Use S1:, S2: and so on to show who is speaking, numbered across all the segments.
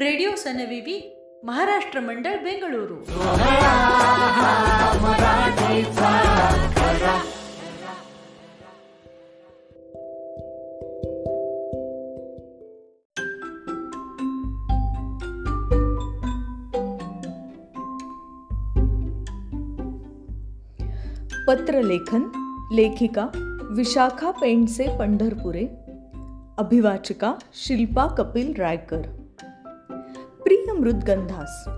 S1: Radio सनविवी Maharashtra मंडळ बेंगळुरू
S2: पत्रलेखन लेखिका विशाखा पेंडसे पंढरपुरे अभिवाचिका शिल्पा कपिल रायकर मृदगंधास.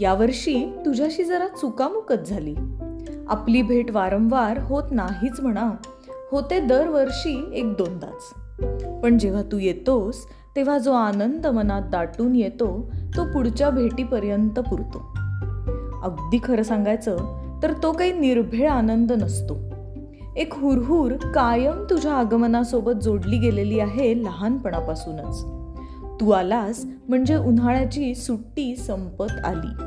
S2: यावर्षी तुझ्याशी जरा चुकामुकच झाली. आपली भेट वारंवार होत नाहीच म्हणा होते दरवर्षी एक दोनदाच. पण जेव्हा तू येतोस तेव्हा जो आनंद मनात दाटून येतो तो पुढच्या भेटीपर्यंत पुरतो. अगदी खरं सांगायचं तर तो काही निर्भेळ आनंद नसतो. एक हुरहुर कायम तुझ्या आगमनासोबत जोडली गेलेली आहे लहानपणापासूनच. तू आलास म्हणजे उन्हाळ्याची सुट्टी संपत आली.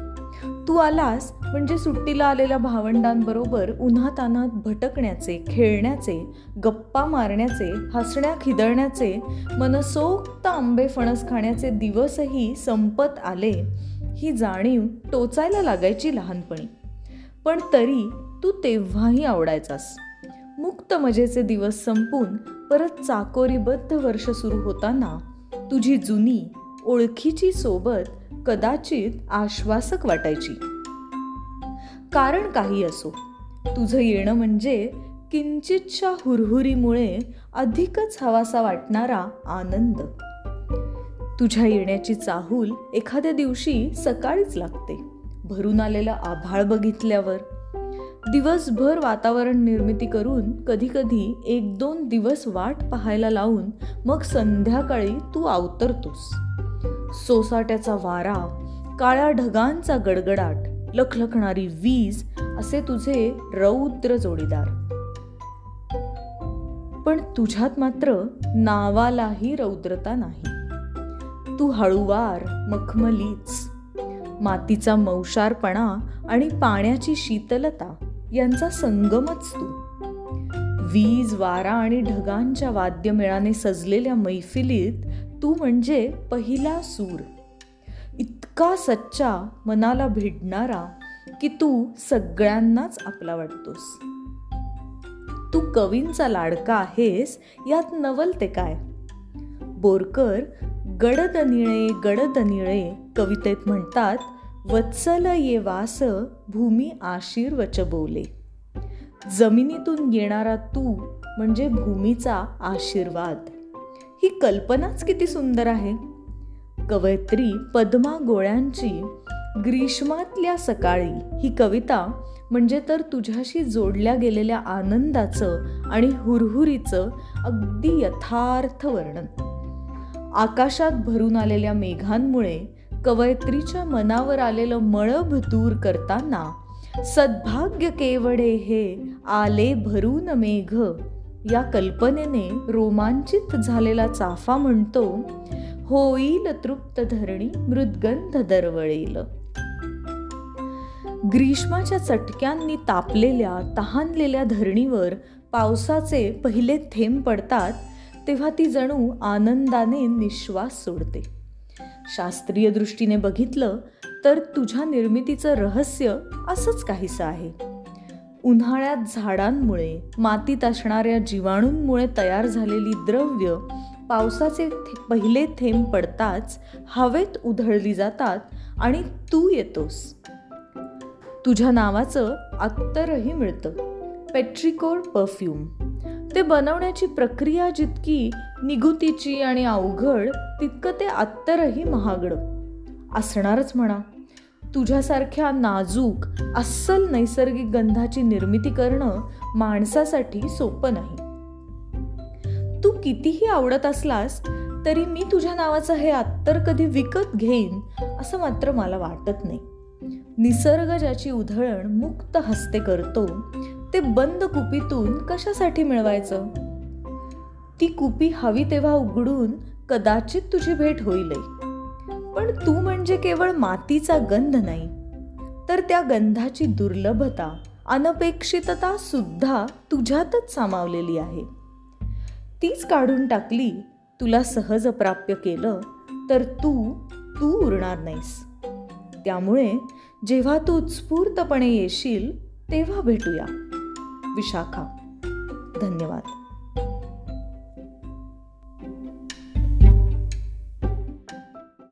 S2: तू आलास म्हणजे सुट्टीला आलेल्या भावंडांबरोबर उन्हातानात भटकण्याचे खेळण्याचे गप्पा मारण्याचे हसण्या खिदळण्याचे मनसोक्त आंबे फणस खाण्याचे दिवसही संपत आले. ही जाणीव टोचायला लागायची लहानपणी. पण तरी तू तेव्हाही आवडायचास. मुक्त मजेचे दिवस संपून परत चाकोरीबद्ध वर्ष सुरू होताना तुझी जुनी ओळखीची सोबत कदाचित आश्वासक वाटायची. कारण काही असो तुझं येणं म्हणजे किंचितच्या हुरहुरीमुळे अधिकच हवासा वाटणारा आनंद. तुझ्या येण्याची चाहूल एखाद्या दिवशी सकाळीच लागते. भरून आलेलं आभाळ बघितल्यावर दिवसभर वातावरण निर्मिती करून कधीकधी एक दोन दिवस वाट पाहायला लावून मग संध्याकाळी तू अवतरतोस. सोसाट्याचा वारा काळ्या ढगांचा गडगडाट लखलखणारी वीज असे तुझे रौद्र जोडीदार. पण तुझ्यात मात्र नावालाही रौद्रता नाही. तू हळूवार मखमलीच मातीचा मौशारपणा आणि पाण्याची शीतलता यांचा संगमच तू. वीज वारा आणि ढगांच्या वाद्यमेळाने सजलेल्या मैफिलीत तू म्हणजे पहिला सूर. इतका सच्चा मनाला भिडणारा की तू सगळ्यांनाच आपला वाटतोस. तू कवींचा लाडका आहेस यात नवलते काय? बोरकर गडद निळे गडद निळे कवितेत म्हणतात वत्सल ये वास भूमी आशीर्वच बोले जमिनीतून येणारा तू म्हणजे भूमीचा आशीर्वाद. ही कल्पनाच किती सुंदर आहे. कवयत्री पद्मा गोळ्यांची ग्रीष्मातल्या सकाळी ही कविता म्हणजे तर तुझ्याशी जोडल्या गेलेल्या आनंदाचं आणि हुरहुरीचं अगदी यथार्थ वर्णन. आकाशात भरून आलेल्या मेघांमुळे कवयत्रीच्या मनावर आलेलं मळभ दूर करताना सद्भाग्य केवडे हे आले भरून मेघ. या कल्पनेने रोमांचित झालेला चाफा म्हणतो होईल तृप्त धरणी मृदगंध दरवळेल. ग्रीष्माच्या चटक्यांनी तापलेल्या तहानलेल्या धरणीवर पावसाचे पहिले थेंब पडतात तेव्हा ती जणू आनंदाने निश्वास सोडते. शास्त्रीय दृष्टीने बघितलं तर तुझ्या निर्मितीचं रहस्य असंच काहीसं आहे. उन्हाळ्यात झाडांमुळे मातीत असणाऱ्या जीवाणूंमुळे तयार झालेली द्रव्य पावसाचे पहिले थेंब पडताच हवेत उधळली जातात आणि तू येतोस. तुझ्या नावाचं अत्तरही मिळतं. Petrichor perfume. ते बनवण्याची प्रक्रिया जितकी निगुतीची आणि अवघड तितकं ते अत्तरही महागडं. असणारच म्हणा. तुझ्यासारख्या नाजूक अस्सल नैसर्गिक गंधाची निर्मिती करणं माणसासाठी सोपं नाही. तू कितीही आवडत असलास तरी मी तुझ्या नावाचं हे अत्तर कधी विकत घेईन असं मात्र मला वाटत नाही. निसर्ग ज्याची उधळण मुक्त हस्ते करतो ते बंद कुपीतून कशासाठी मिळवायचं? ती कुपी हवी तेव्हा उघडून कदाचित तुझी भेट होईलही. पण तू म्हणजे केवळ मातीचा गंध नाही तर त्या गंधाची दुर्लभता अनपेक्षितता सुद्धा तुझ्यातच सामावलेली आहे. तीच काढून टाकली तुला सहज प्राप्य केलं तर तू तू उरणार नाहीस. त्यामुळे जेव्हा तू उत्स्फूर्तपणे येशील तेव्हा भेटूया. विशाखा. धन्यवाद.